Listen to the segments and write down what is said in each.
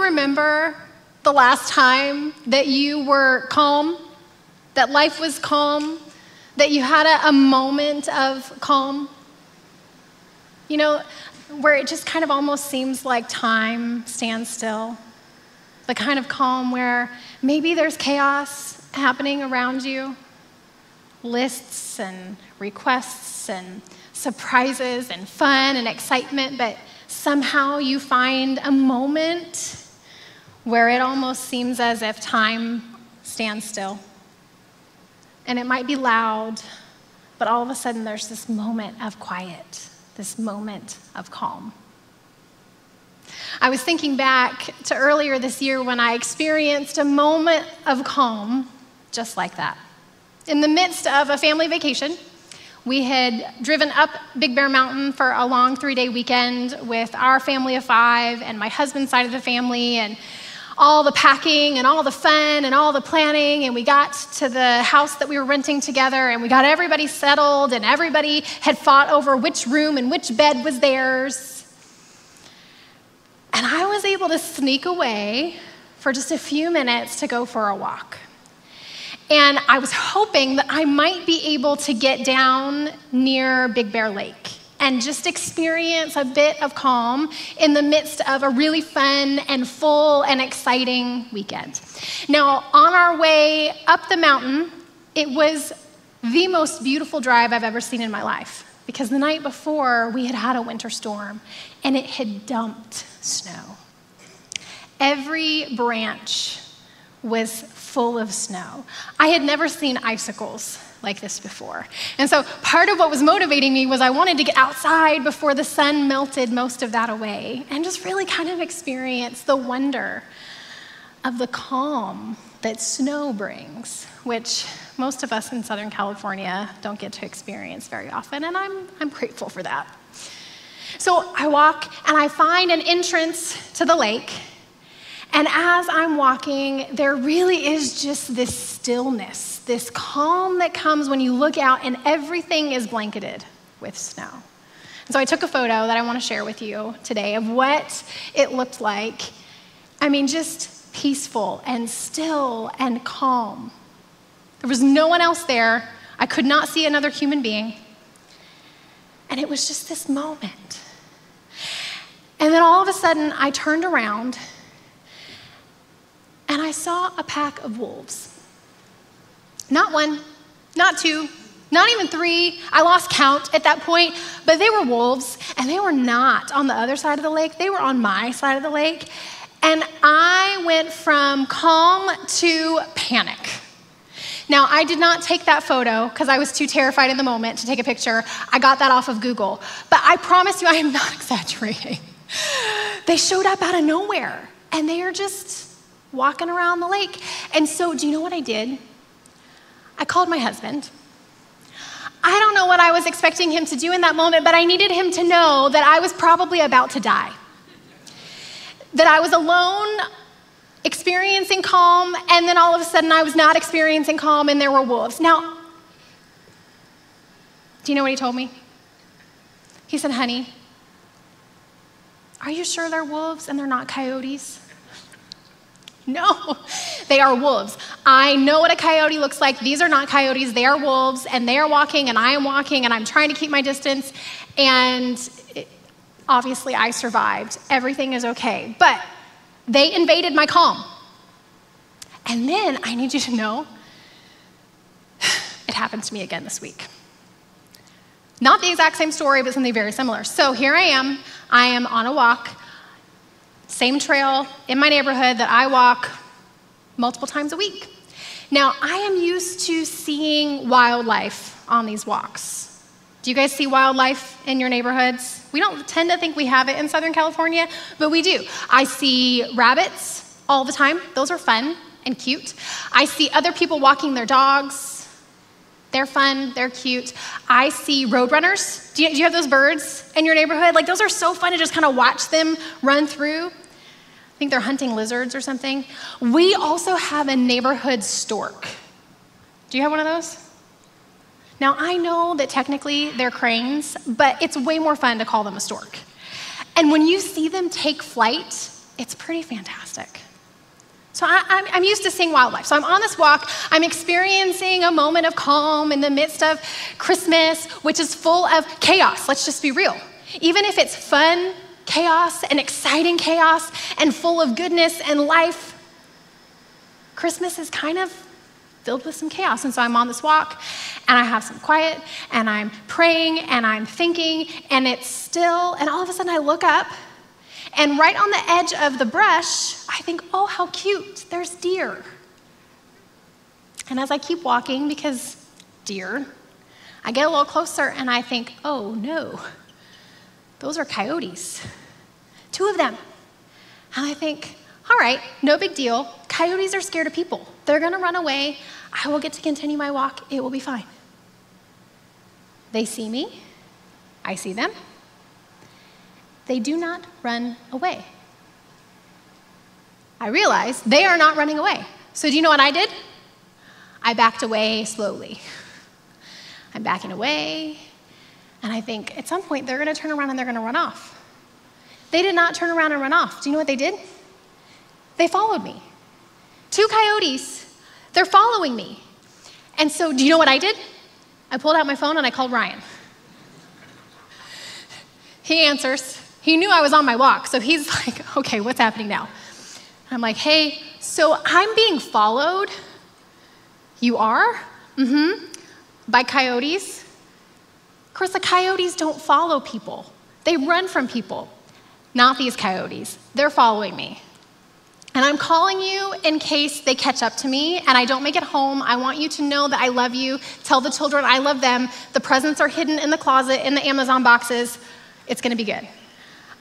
Remember the last time that you were calm? That life was calm? That you had a, a moment of calm? You know, where it just kind of almost seems like time stands still. The kind of calm where maybe there's chaos happening around you, lists and requests and surprises and fun and excitement, but somehow you find a moment where it almost seems as if time stands still. And it might be loud, but all of a sudden there's this moment of quiet, this moment of calm. I was thinking back to earlier this year when I experienced a moment of calm just like that. In the midst of a family vacation, we had driven up Big Bear Mountain for a long three day weekend with our family of five and my husband's side of the family, and all the packing and all the fun and all the planning. And we got to the house that we were renting together, and we got everybody settled, and everybody had fought over which room and which bed was theirs. And I was able to sneak away for just a few minutes to go for a walk. And I was hoping that I might be able to get down near Big Bear Lake and just experience a bit of calm in the midst of a really fun and full and exciting weekend. Now, on our way up the mountain, it was the most beautiful drive I've ever seen in my life because the night before we had had a winter storm and it had dumped snow. Every branch was full of snow. I had never seen icicles like this before. And so part of what was motivating me was I wanted to get outside before the sun melted most of that away and just really kind of experience the wonder of the calm that snow brings, which most of us in Southern California don't get to experience very often, and I'm, I'm grateful for that. So I walk and I find an entrance to the lake and as I'm walking, there really is just this stillness, this calm that comes when you look out and everything is blanketed with snow. And so I took a photo that I want to share with you today of what it looked like. I mean, just peaceful and still and calm. There was no one else there. I could not see another human being. And it was just this moment. And then all of a sudden, I turned around and I saw a pack of wolves. Not one, not two, not even three. I lost count at that point, but they were wolves, and they were not on the other side of the lake. They were on my side of the lake. And I went from calm to panic. Now, I did not take that photo because I was too terrified in the moment to take a picture. I got that off of Google. But I promise you, I am not exaggerating. They showed up out of nowhere, and they are just walking around the lake. And so, do you know what I did? I called my husband. I don't know what I was expecting him to do in that moment, but I needed him to know that I was probably about to die. That I was alone, experiencing calm, and then all of a sudden I was not experiencing calm and there were wolves. Now, do you know what he told me? He said, Honey, are you sure they're wolves and they're not coyotes? No, they are wolves. I know what a coyote looks like. These are not coyotes, they are wolves, and they are walking, and I am walking, and I'm trying to keep my distance. And obviously, I survived. Everything is okay. But they invaded my calm. And then I need you to know it happened to me again this week. Not the exact same story, but something very similar. So here I am. I am on a walk same trail in my neighborhood that I walk multiple times a week. Now, I am used to seeing wildlife on these walks. Do you guys see wildlife in your neighborhoods? We don't tend to think we have it in Southern California, but we do. I see rabbits all the time, those are fun and cute. I see other people walking their dogs. They're fun, they're cute. I see roadrunners. Do you, do you have those birds in your neighborhood? Like, those are so fun to just kind of watch them run through think they're hunting lizards or something. We also have a neighborhood stork. Do you have one of those? Now, I know that technically they're cranes, but it's way more fun to call them a stork. And when you see them take flight it's pretty fantastic. So I, am used to seeing wildlife. So I'm on this walk. I'm experiencing a moment of calm in the midst of Christmas, which is full of chaos. Let's just be real. Even if it's fun chaos and exciting chaos and full of goodness and life, Christmas is kind of filled with some chaos. And so I'm on this walk and I have some quiet and I'm praying and I'm thinking and it's still, and all of a sudden I look up and right on the edge of the brush, I think, oh, how cute, there's deer. And as I keep walking, because deer, I get a little closer and I think, oh no, those are coyotes. Two of them. And I think, all right, no big deal. Coyotes are scared of people. They're gonna run away. I will get to continue my walk. It will be fine. They see me, I see them. They do not run away. I realize they are not running away. So, do you know what I did? I backed away slowly. I'm backing away, and I think at some point they're gonna turn around and they're gonna run off. They did not turn around and run off. Do you know what they did? They followed me. Two coyotes, they're following me. And so, do you know what I did? I pulled out my phone and I called Ryan. He answers. He knew I was on my walk, so he's like, okay, what's happening now? I'm like, hey, so I'm being followed. You are? Mm hmm. By coyotes. Of course, the coyotes don't follow people, they run from people. Not these coyotes. They're following me. And I'm calling you in case they catch up to me and I don't make it home. I want you to know that I love you. Tell the children I love them. The presents are hidden in the closet, in the Amazon boxes. It's gonna be good.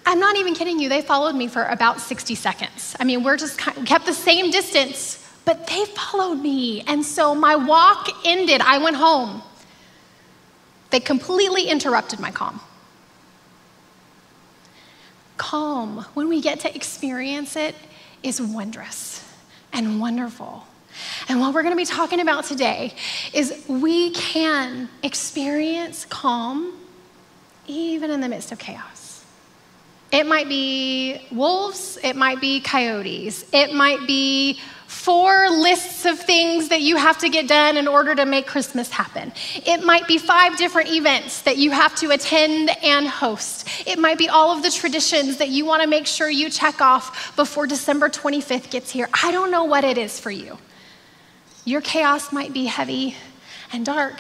I'm not even kidding you. They followed me for about 60 seconds. I mean, we're just kind of kept the same distance, but they followed me. And so my walk ended. I went home. They completely interrupted my calm calm, when we get to experience it, is wondrous and wonderful. And what we're going to be talking about today is we can experience calm even in the midst of chaos. It might be wolves, it might be coyotes, it might be four lists of things that you have to get done in order to make Christmas happen. It might be five different events that you have to attend and host. It might be all of the traditions that you want to make sure you check off before December 25th gets here. I don't know what it is for you. Your chaos might be heavy and dark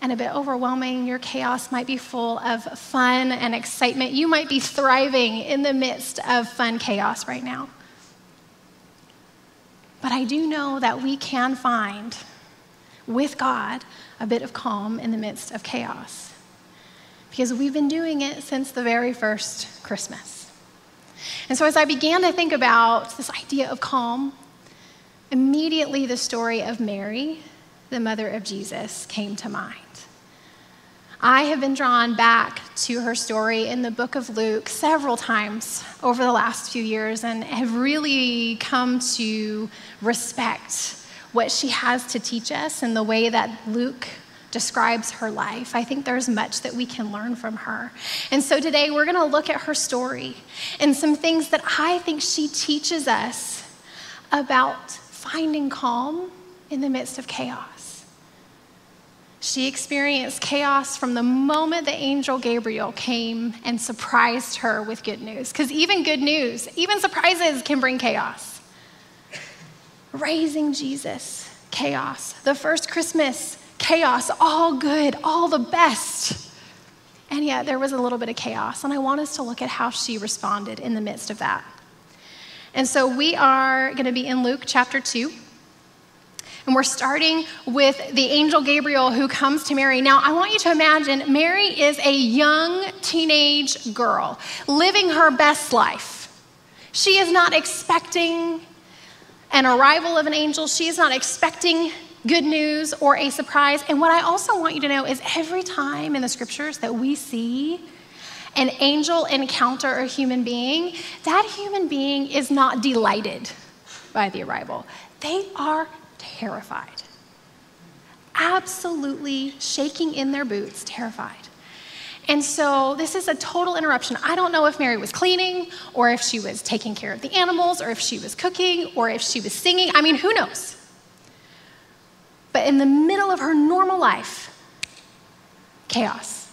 and a bit overwhelming. Your chaos might be full of fun and excitement. You might be thriving in the midst of fun chaos right now. But I do know that we can find with God a bit of calm in the midst of chaos because we've been doing it since the very first Christmas. And so, as I began to think about this idea of calm, immediately the story of Mary, the mother of Jesus, came to mind. I have been drawn back to her story in the book of Luke several times over the last few years and have really come to respect what she has to teach us and the way that Luke describes her life. I think there's much that we can learn from her. And so today we're going to look at her story and some things that I think she teaches us about finding calm in the midst of chaos. She experienced chaos from the moment the angel Gabriel came and surprised her with good news. Because even good news, even surprises can bring chaos. Raising Jesus, chaos. The first Christmas, chaos, all good, all the best. And yet there was a little bit of chaos. And I want us to look at how she responded in the midst of that. And so we are going to be in Luke chapter 2. And we're starting with the angel Gabriel who comes to Mary. Now, I want you to imagine Mary is a young teenage girl living her best life. She is not expecting an arrival of an angel, she is not expecting good news or a surprise. And what I also want you to know is every time in the scriptures that we see an angel encounter a human being, that human being is not delighted by the arrival. They are terrified. Absolutely shaking in their boots, terrified. And so this is a total interruption. I don't know if Mary was cleaning or if she was taking care of the animals or if she was cooking or if she was singing. I mean, who knows? But in the middle of her normal life, chaos.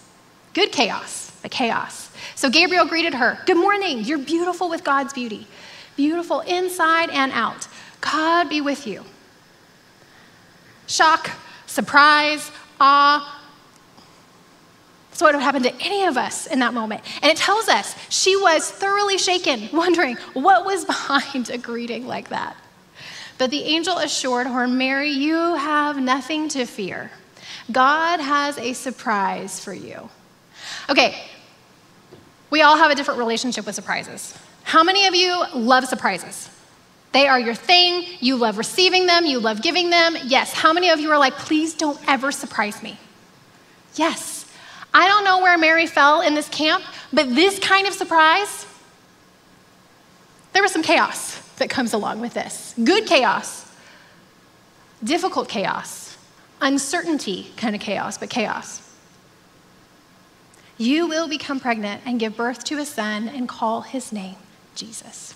Good chaos, but chaos. So Gabriel greeted her Good morning. You're beautiful with God's beauty, beautiful inside and out. God be with you. Shock, surprise, awe, so it would happen to any of us in that moment. And it tells us she was thoroughly shaken, wondering what was behind a greeting like that. But the angel assured her, Mary, you have nothing to fear. God has a surprise for you. Okay, we all have a different relationship with surprises. How many of you love surprises? They are your thing. You love receiving them. You love giving them. Yes. How many of you are like, please don't ever surprise me? Yes. I don't know where Mary fell in this camp, but this kind of surprise, there was some chaos that comes along with this. Good chaos, difficult chaos, uncertainty kind of chaos, but chaos. You will become pregnant and give birth to a son and call his name Jesus.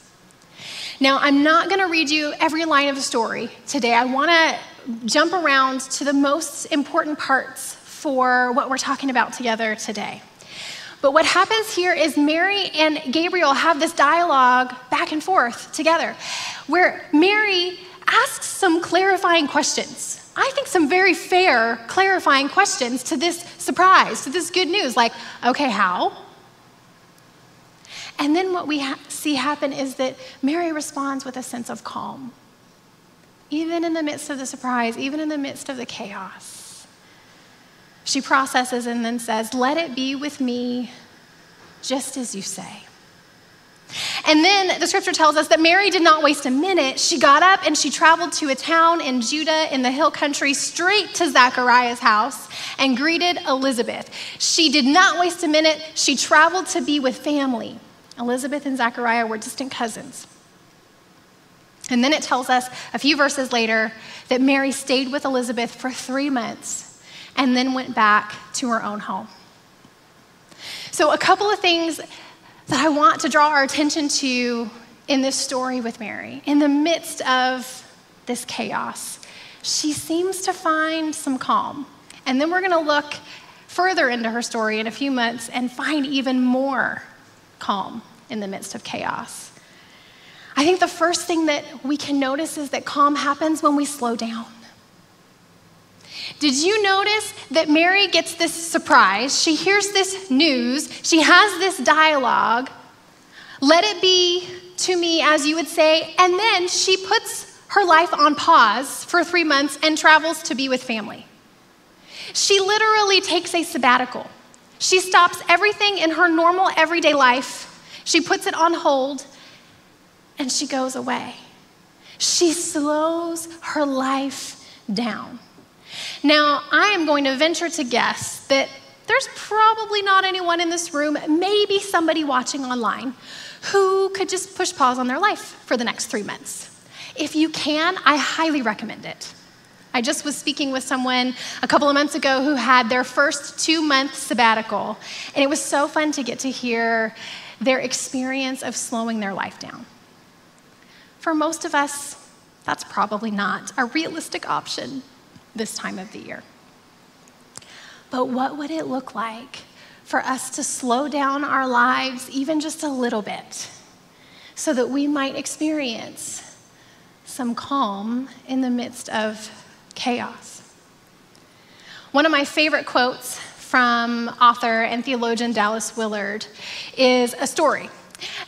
Now, I'm not going to read you every line of the story today. I want to jump around to the most important parts for what we're talking about together today. But what happens here is Mary and Gabriel have this dialogue back and forth together where Mary asks some clarifying questions. I think some very fair, clarifying questions to this surprise, to this good news, like, okay, how? And then what we ha- see happen is that Mary responds with a sense of calm, even in the midst of the surprise, even in the midst of the chaos. She processes and then says, Let it be with me just as you say. And then the scripture tells us that Mary did not waste a minute. She got up and she traveled to a town in Judah in the hill country straight to Zachariah's house and greeted Elizabeth. She did not waste a minute. She traveled to be with family. Elizabeth and Zachariah were distant cousins. And then it tells us a few verses later that Mary stayed with Elizabeth for three months and then went back to her own home. So, a couple of things that I want to draw our attention to in this story with Mary. In the midst of this chaos, she seems to find some calm. And then we're going to look further into her story in a few months and find even more calm in the midst of chaos. I think the first thing that we can notice is that calm happens when we slow down. Did you notice that Mary gets this surprise? She hears this news, she has this dialogue. Let it be to me as you would say, and then she puts her life on pause for three months and travels to be with family. She literally takes a sabbatical. She stops everything in her normal everyday life, she puts it on hold, and she goes away. She slows her life down. Now, I am going to venture to guess that there's probably not anyone in this room, maybe somebody watching online, who could just push pause on their life for the next three months. If you can, I highly recommend it. I just was speaking with someone a couple of months ago who had their first two month sabbatical, and it was so fun to get to hear their experience of slowing their life down. For most of us, that's probably not a realistic option this time of the year. But what would it look like for us to slow down our lives even just a little bit so that we might experience some calm in the midst of chaos? One of my favorite quotes from author and theologian Dallas Willard is a story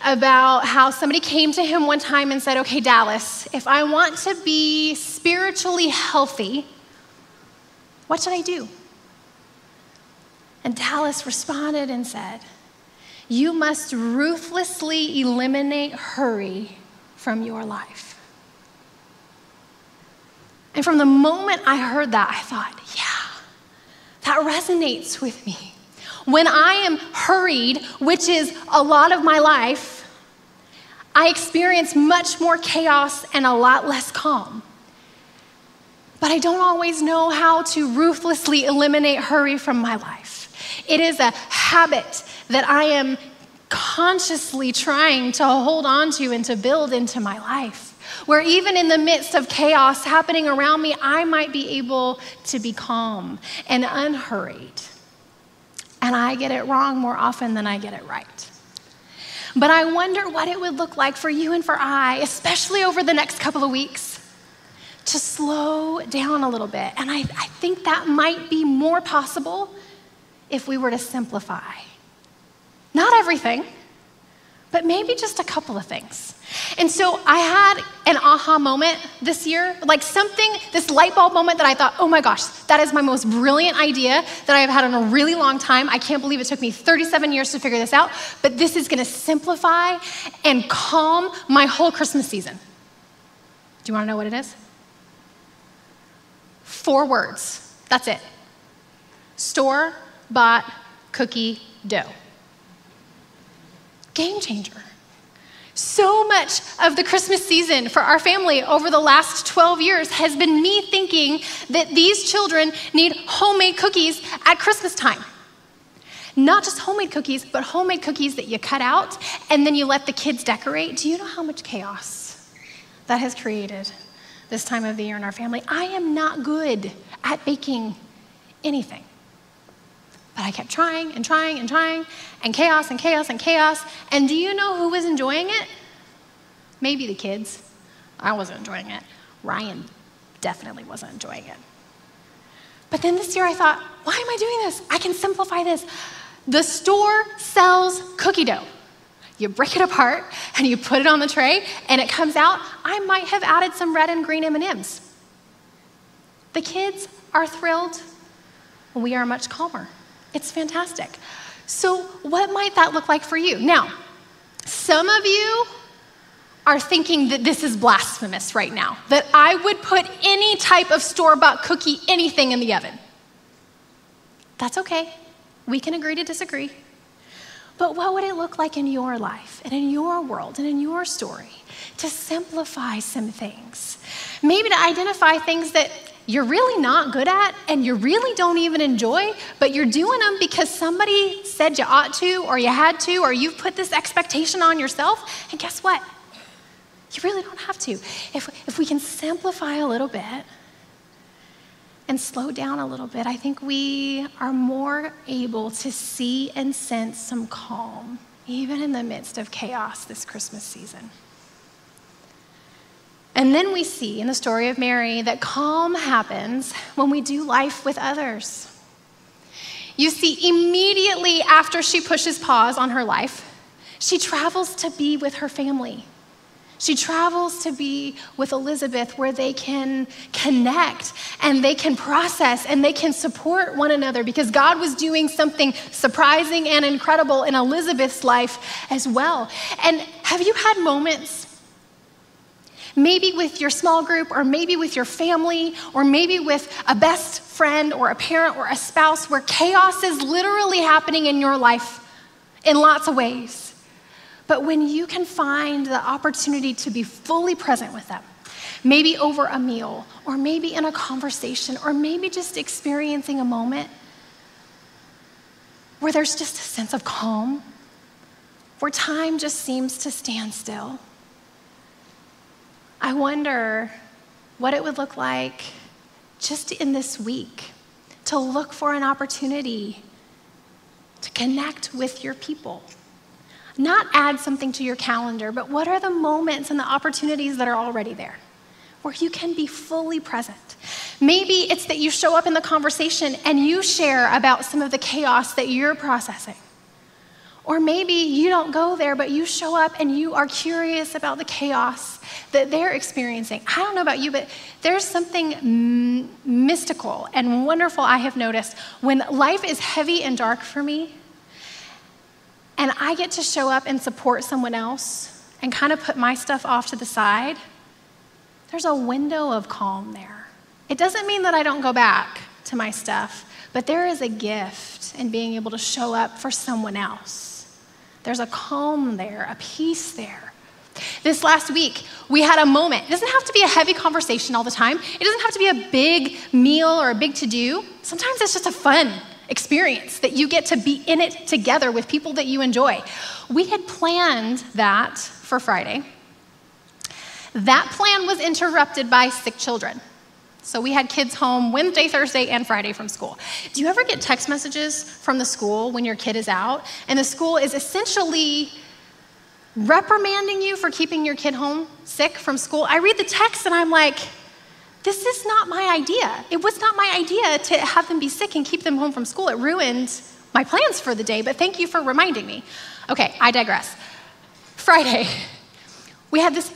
about how somebody came to him one time and said, Okay, Dallas, if I want to be spiritually healthy, what should I do? And Dallas responded and said, You must ruthlessly eliminate hurry from your life. And from the moment I heard that, I thought, yeah, that resonates with me. When I am hurried, which is a lot of my life, I experience much more chaos and a lot less calm but I don't always know how to ruthlessly eliminate hurry from my life. It is a habit that I am consciously trying to hold on to and to build into my life. Where even in the midst of chaos happening around me, I might be able to be calm and unhurried. And I get it wrong more often than I get it right. But I wonder what it would look like for you and for I, especially over the next couple of weeks, to slow down a little bit. And I, I think that might be more possible if we were to simplify. Not everything, but maybe just a couple of things. And so I had an aha moment this year, like something, this light bulb moment that I thought, oh my gosh, that is my most brilliant idea that I've had in a really long time. I can't believe it took me 37 years to figure this out, but this is gonna simplify and calm my whole Christmas season. Do you wanna know what it is? Four words. That's it store bought cookie dough. Game changer. So much of the Christmas season for our family over the last 12 years has been me thinking that these children need homemade cookies at Christmas time. Not just homemade cookies, but homemade cookies that you cut out and then you let the kids decorate. Do you know how much chaos that has created this time of the year in our family? I am not good at baking anything. But I kept trying and trying and trying, and chaos and chaos and chaos. And do you know who was enjoying it? Maybe the kids. I wasn't enjoying it. Ryan definitely wasn't enjoying it. But then this year I thought, why am I doing this? I can simplify this. The store sells cookie dough. You break it apart and you put it on the tray and it comes out. I might have added some red and green M&Ms. The kids are thrilled. We are much calmer. It's fantastic. So, what might that look like for you? Now, some of you are thinking that this is blasphemous right now, that I would put any type of store bought cookie, anything in the oven. That's okay. We can agree to disagree. But what would it look like in your life and in your world and in your story to simplify some things? Maybe to identify things that you're really not good at and you really don't even enjoy, but you're doing them because somebody said you ought to, or you had to, or you've put this expectation on yourself. And guess what? You really don't have to. If, if we can simplify a little bit and slow down a little bit, I think we are more able to see and sense some calm, even in the midst of chaos this Christmas season. And then we see in the story of Mary that calm happens when we do life with others. You see, immediately after she pushes pause on her life, she travels to be with her family. She travels to be with Elizabeth where they can connect and they can process and they can support one another because God was doing something surprising and incredible in Elizabeth's life as well. And have you had moments maybe with your small group, or maybe with your family, or maybe with a best friend, or a parent, or a spouse, where chaos is literally happening in your life in lots of ways. But when you can find the opportunity to be fully present with them, maybe over a meal, or maybe in a conversation, or maybe just experiencing a moment where there's just a sense of calm, where time just seems to stand still. I wonder what it would look like just in this week to look for an opportunity to connect with your people. Not add something to your calendar, but what are the moments and the opportunities that are already there where you can be fully present? Maybe it's that you show up in the conversation and you share about some of the chaos that you're processing. Or maybe you don't go there, but you show up and you are curious about the chaos that they're experiencing. I don't know about you, but there's something m- mystical and wonderful I have noticed when life is heavy and dark for me, and I get to show up and support someone else and kind of put my stuff off to the side. There's a window of calm there. It doesn't mean that I don't go back to my stuff, but there is a gift in being able to show up for someone else. There's a calm there, a peace there. This last week, we had a moment. It doesn't have to be a heavy conversation all the time. It doesn't have to be a big meal or a big to do. Sometimes it's just a fun experience, that you get to be in it together with people that you enjoy. We had planned that for Friday. That plan was interrupted by sick children. So we had kids home Wednesday, Thursday, and Friday from school. Do you ever get text messages from the school when your kid is out and the school is essentially reprimanding you for keeping your kid home sick from school? I read the text and I'm like, this is not my idea. It was not my idea to have them be sick and keep them home from school. It ruined my plans for the day, but thank you for reminding me. Okay, I digress. Friday, we had this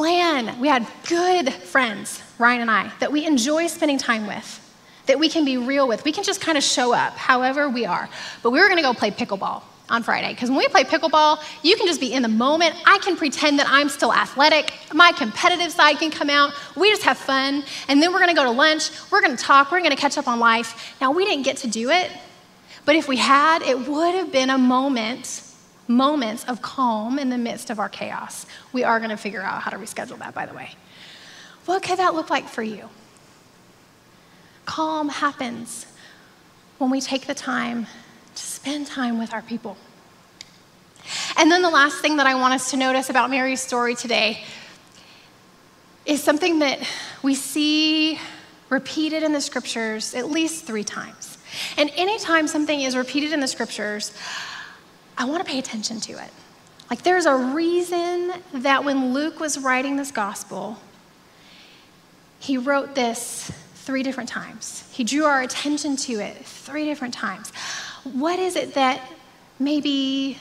plan. We had good friends, Ryan and I, that we enjoy spending time with, that we can be real with. We can just kind of show up however we are. But we were gonna go play pickleball on Friday. Because when we play pickleball, you can just be in the moment. I can pretend that I'm still athletic. My competitive side can come out. We just have fun. And then we're going to go to lunch. We're going to talk. We're going to catch up on life. Now, we didn't get to do it. But if we had, it would have been a moment, moments of calm in the midst of our chaos. We are going to figure out how to reschedule that, by the way. What could that look like for you? Calm happens when we take the time to spend time with our people. And then the last thing that I want us to notice about Mary's story today is something that we see repeated in the scriptures at least three times. And anytime something is repeated in the scriptures, I want to pay attention to it. Like there's a reason that when Luke was writing this gospel, he wrote this three different times. He drew our attention to it three different times. What is it that maybe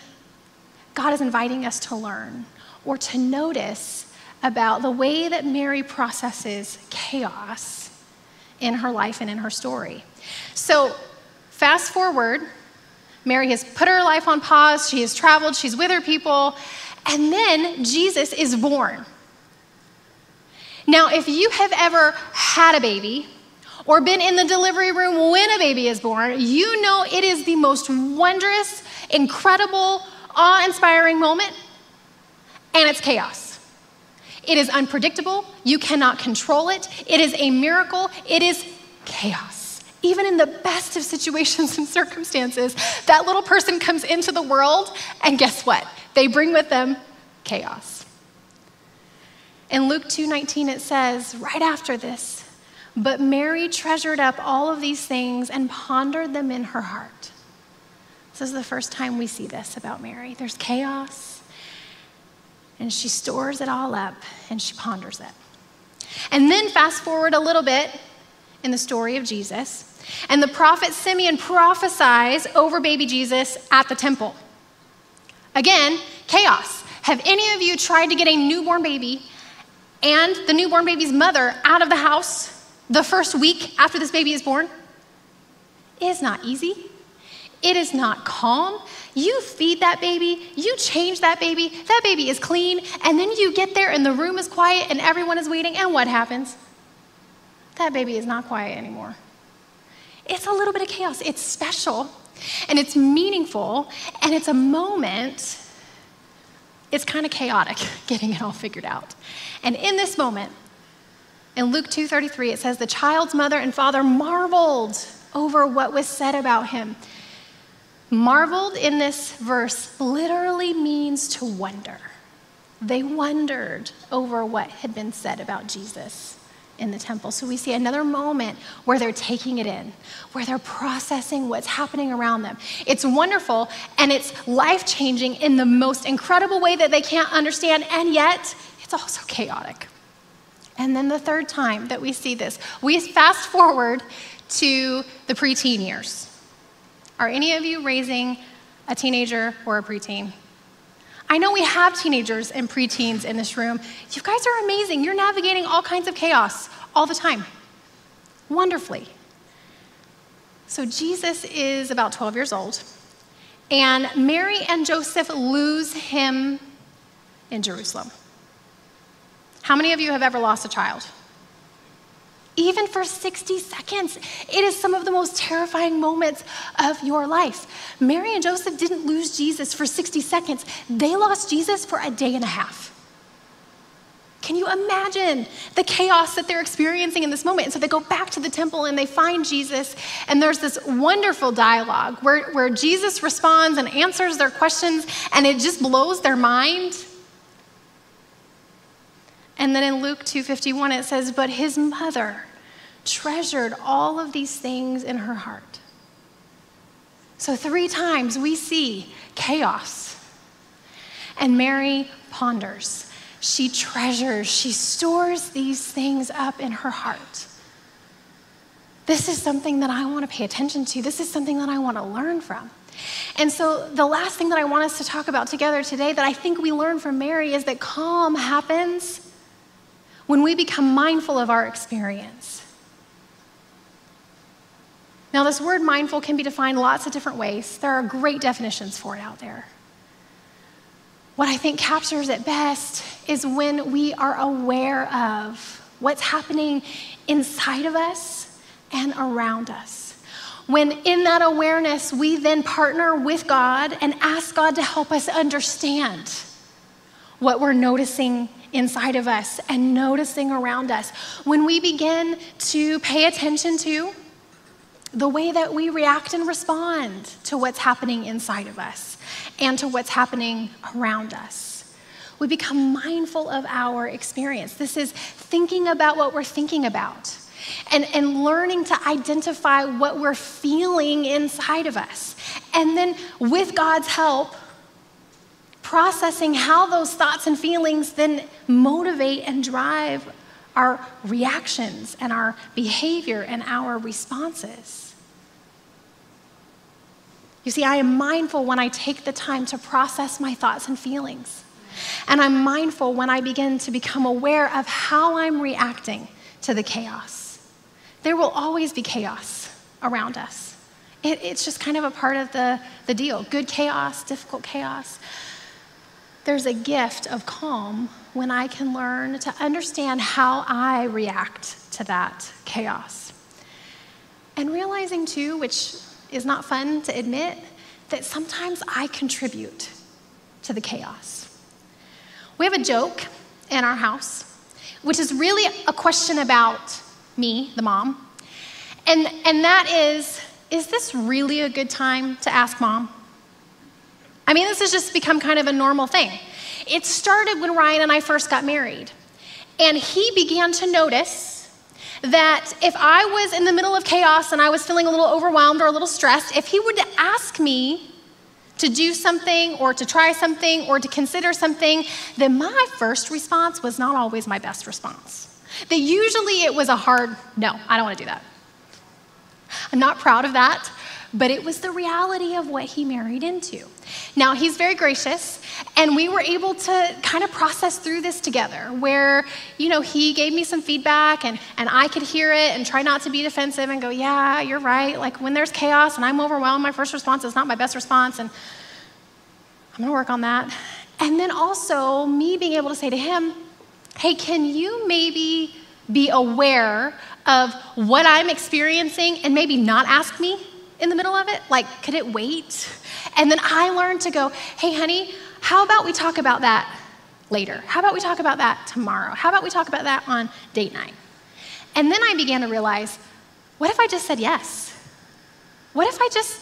God is inviting us to learn or to notice about the way that Mary processes chaos in her life and in her story? So, fast forward, Mary has put her life on pause, she has traveled, she's with her people, and then Jesus is born. Now, if you have ever had a baby, or been in the delivery room when a baby is born, you know it is the most wondrous, incredible, awe inspiring moment, and it's chaos. It is unpredictable. You cannot control it. It is a miracle. It is chaos. Even in the best of situations and circumstances, that little person comes into the world, and guess what? They bring with them chaos. In Luke 2:19 it says, right after this, but Mary treasured up all of these things and pondered them in her heart. This is the first time we see this about Mary. There's chaos, and she stores it all up and she ponders it. And then fast forward a little bit in the story of Jesus, and the prophet Simeon prophesies over baby Jesus at the temple. Again, chaos. Have any of you tried to get a newborn baby and the newborn baby's mother out of the house the first week after this baby is born is not easy. It is not calm. You feed that baby, you change that baby, that baby is clean, and then you get there and the room is quiet and everyone is waiting, and what happens? That baby is not quiet anymore. It's a little bit of chaos. It's special and it's meaningful and it's a moment. It's kind of chaotic getting it all figured out. And in this moment, in Luke 2:33 it says the child's mother and father marveled over what was said about him. Marveled in this verse literally means to wonder. They wondered over what had been said about Jesus in the temple. So we see another moment where they're taking it in, where they're processing what's happening around them. It's wonderful and it's life changing in the most incredible way that they can't understand, and yet it's also chaotic. And then the third time that we see this, we fast forward to the preteen years. Are any of you raising a teenager or a preteen? I know we have teenagers and preteens in this room. You guys are amazing. You're navigating all kinds of chaos all the time. Wonderfully. So Jesus is about 12 years old, and Mary and Joseph lose him in Jerusalem. How many of you have ever lost a child? Even for 60 seconds, it is some of the most terrifying moments of your life. Mary and Joseph didn't lose Jesus for 60 seconds, they lost Jesus for a day and a half. Can you imagine the chaos that they're experiencing in this moment? And so they go back to the temple and they find Jesus, and there's this wonderful dialogue where, where Jesus responds and answers their questions, and it just blows their mind. And then in Luke 2:51 it says, "But his mother treasured all of these things in her heart." So three times we see chaos. And Mary ponders. She treasures, she stores these things up in her heart. This is something that I want to pay attention to. This is something that I want to learn from. And so, the last thing that I want us to talk about together today that I think we learn from Mary is that calm happens when we become mindful of our experience. Now, this word mindful can be defined lots of different ways. There are great definitions for it out there. What I think captures it best is when we are aware of what's happening inside of us and around us. When in that awareness, we then partner with God and ask God to help us understand what we're noticing inside of us and noticing around us. When we begin to pay attention to the way that we react and respond to what's happening inside of us and to what's happening around us. We become mindful of our experience. This is thinking about what we're thinking about and, and learning to identify what we're feeling inside of us. And then, with God's help, processing how those thoughts and feelings then motivate and drive our reactions and our behavior and our responses. You see, I am mindful when I take the time to process my thoughts and feelings. And I'm mindful when I begin to become aware of how I'm reacting to the chaos. There will always be chaos around us. It, it's just kind of a part of the, the deal good chaos, difficult chaos. There's a gift of calm when I can learn to understand how I react to that chaos. And realizing, too, which is not fun to admit that sometimes I contribute to the chaos. We have a joke in our house, which is really a question about me, the mom. And, and that is is this really a good time to ask mom? I mean, this has just become kind of a normal thing. It started when Ryan and I first got married. And he began to notice that if I was in the middle of chaos and I was feeling a little overwhelmed or a little stressed, if he would ask me to do something or to try something or to consider something, then my first response was not always my best response. That usually it was a hard no, I don't want to do that. I'm not proud of that but it was the reality of what he married into. Now, he's very gracious, and we were able to kind of process through this together where, you know, he gave me some feedback and, and I could hear it and try not to be defensive and go, yeah, you're right. Like when there's chaos and I'm overwhelmed, my first response is not my best response, and I'm gonna work on that. And then also me being able to say to him, hey, can you maybe be aware of what I'm experiencing and maybe not ask me in the middle of it? Like, could it wait? And then I learned to go, hey, honey, how about we talk about that later? How about we talk about that tomorrow? How about we talk about that on date night? And then I began to realize, what if I just said yes? What if I just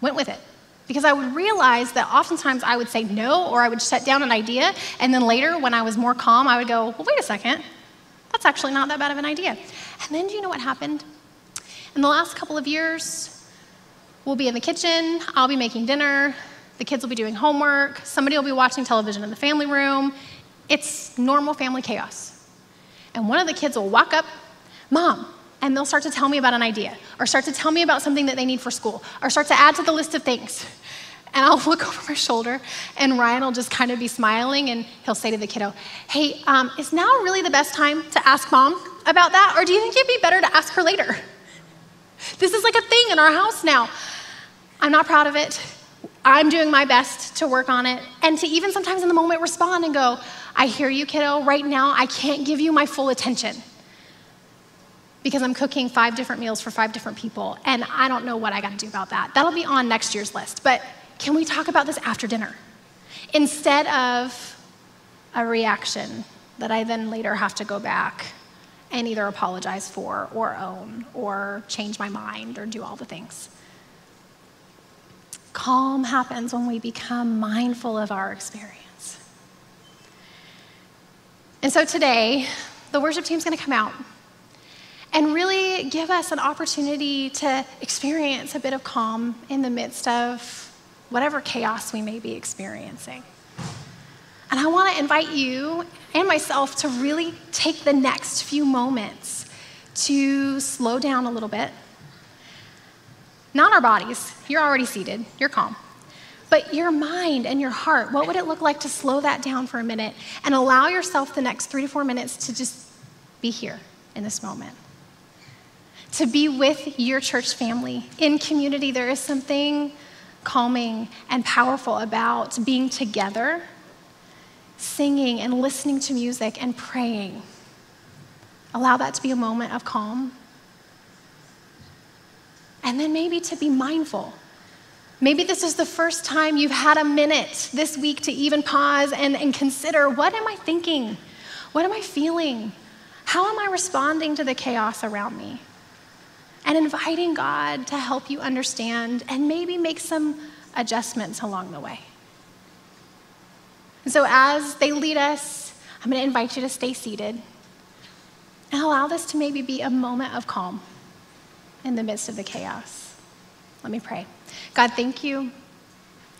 went with it? Because I would realize that oftentimes I would say no, or I would shut down an idea, and then later, when I was more calm, I would go, well, wait a second, that's actually not that bad of an idea. And then do you know what happened? In the last couple of years, We'll be in the kitchen, I'll be making dinner, the kids will be doing homework, somebody will be watching television in the family room. It's normal family chaos. And one of the kids will walk up, Mom, and they'll start to tell me about an idea, or start to tell me about something that they need for school, or start to add to the list of things. And I'll look over my shoulder, and Ryan will just kind of be smiling, and he'll say to the kiddo, Hey, um, is now really the best time to ask mom about that, or do you think it'd be better to ask her later? This is like a thing in our house now. I'm not proud of it. I'm doing my best to work on it. And to even sometimes in the moment respond and go, I hear you, kiddo. Right now, I can't give you my full attention because I'm cooking five different meals for five different people. And I don't know what I got to do about that. That'll be on next year's list. But can we talk about this after dinner? Instead of a reaction that I then later have to go back and either apologize for or own or change my mind or do all the things. Calm happens when we become mindful of our experience. And so today, the worship team's going to come out and really give us an opportunity to experience a bit of calm in the midst of whatever chaos we may be experiencing. And I want to invite you and myself to really take the next few moments to slow down a little bit. Not our bodies, you're already seated, you're calm. But your mind and your heart, what would it look like to slow that down for a minute and allow yourself the next three to four minutes to just be here in this moment? To be with your church family in community, there is something calming and powerful about being together singing and listening to music and praying. Allow that to be a moment of calm. And then maybe to be mindful. Maybe this is the first time you've had a minute this week to even pause and, and consider what am I thinking? What am I feeling? How am I responding to the chaos around me? And inviting God to help you understand and maybe make some adjustments along the way. And so, as they lead us, I'm going to invite you to stay seated and allow this to maybe be a moment of calm in the midst of the chaos. Let me pray. God, thank you.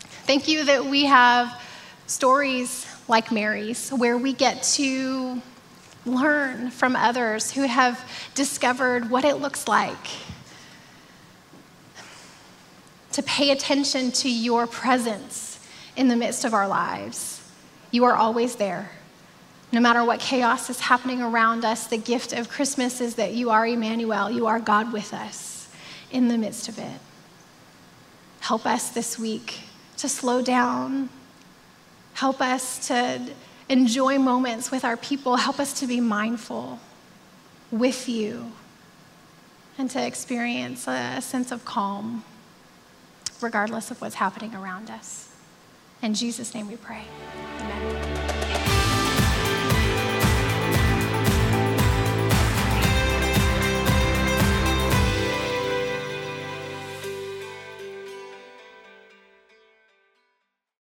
Thank you that we have stories like Mary's where we get to learn from others who have discovered what it looks like to pay attention to your presence in the midst of our lives. You are always there. No matter what chaos is happening around us, the gift of Christmas is that you are Emmanuel. You are God with us in the midst of it. Help us this week to slow down. Help us to enjoy moments with our people. Help us to be mindful with you and to experience a sense of calm, regardless of what's happening around us. In Jesus' name we pray. Amen.